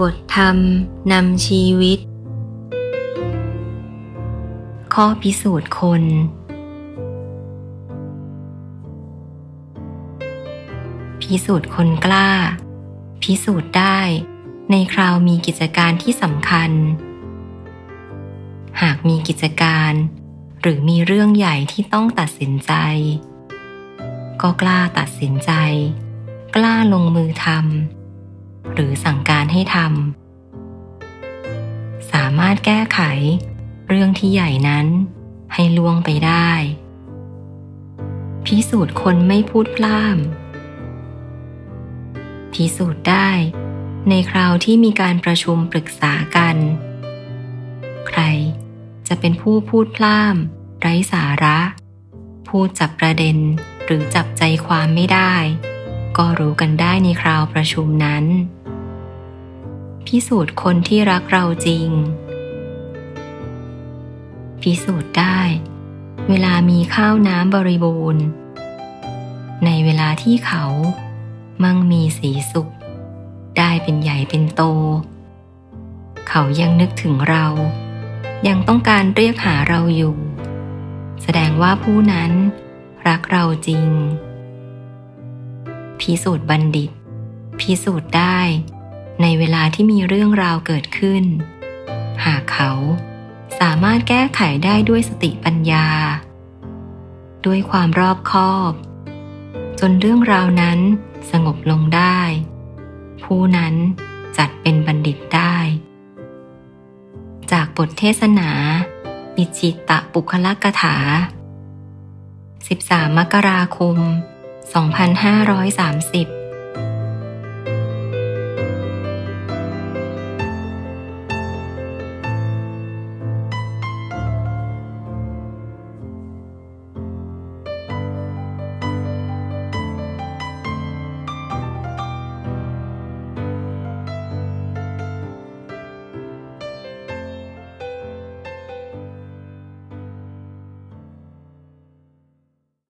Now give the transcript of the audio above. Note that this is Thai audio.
บทธรรมนำชีวิต ข้อพิสูจน์คน พิสูจน์คนกล้า พิสูจน์ได้ในคราวมีกิจการที่สำคัญ หากมีกิจการ หรือมีเรื่องใหญ่ที่ต้องตัดสินใจ ก็กล้าตัดสินใจ กล้าลงมือทำ หรือสั่งการให้ทำสามารถแก้ไขเรื่องที่ใหญ่นั้นให้ล่วงไปได้ พิสูจน์คนไม่พูดพล่ามพิสูจน์ได้ในคราวที่มีการประชุมปรึกษากัน ใครจะเป็นผู้พูดพล่ามไร้สาระ พูดจับประเด็นหรือจับใจความไม่ได้ ก็รู้กันได้ในคราวประชุมนั้น พิสูจน์คนที่รักเราจริง พิสูจน์ได้ เวลามีข้าวน้ำบริบูรณ์ ในเวลาที่เขามั่งมีสีสุข ได้เป็นใหญ่เป็นโต เขายังนึกถึงเรา ยังต้องการเรียกหาเราอยู่ แสดงว่าผู้นั้นรักเราจริง พิสูจน์บัณฑิต พิสูจน์ได้ ในเวลาที่มีเรื่องราวเกิดขึ้น หากเขาสามารถแก้ไขได้ด้วยสติปัญญา ด้วยความรอบคอบ จนเรื่องราวนั้นสงบลงได้ ผู้นั้นจัดเป็นบัณฑิตได้ จากบทเทศนาอิจิตะปุคละกถา 13 มกราคม 2530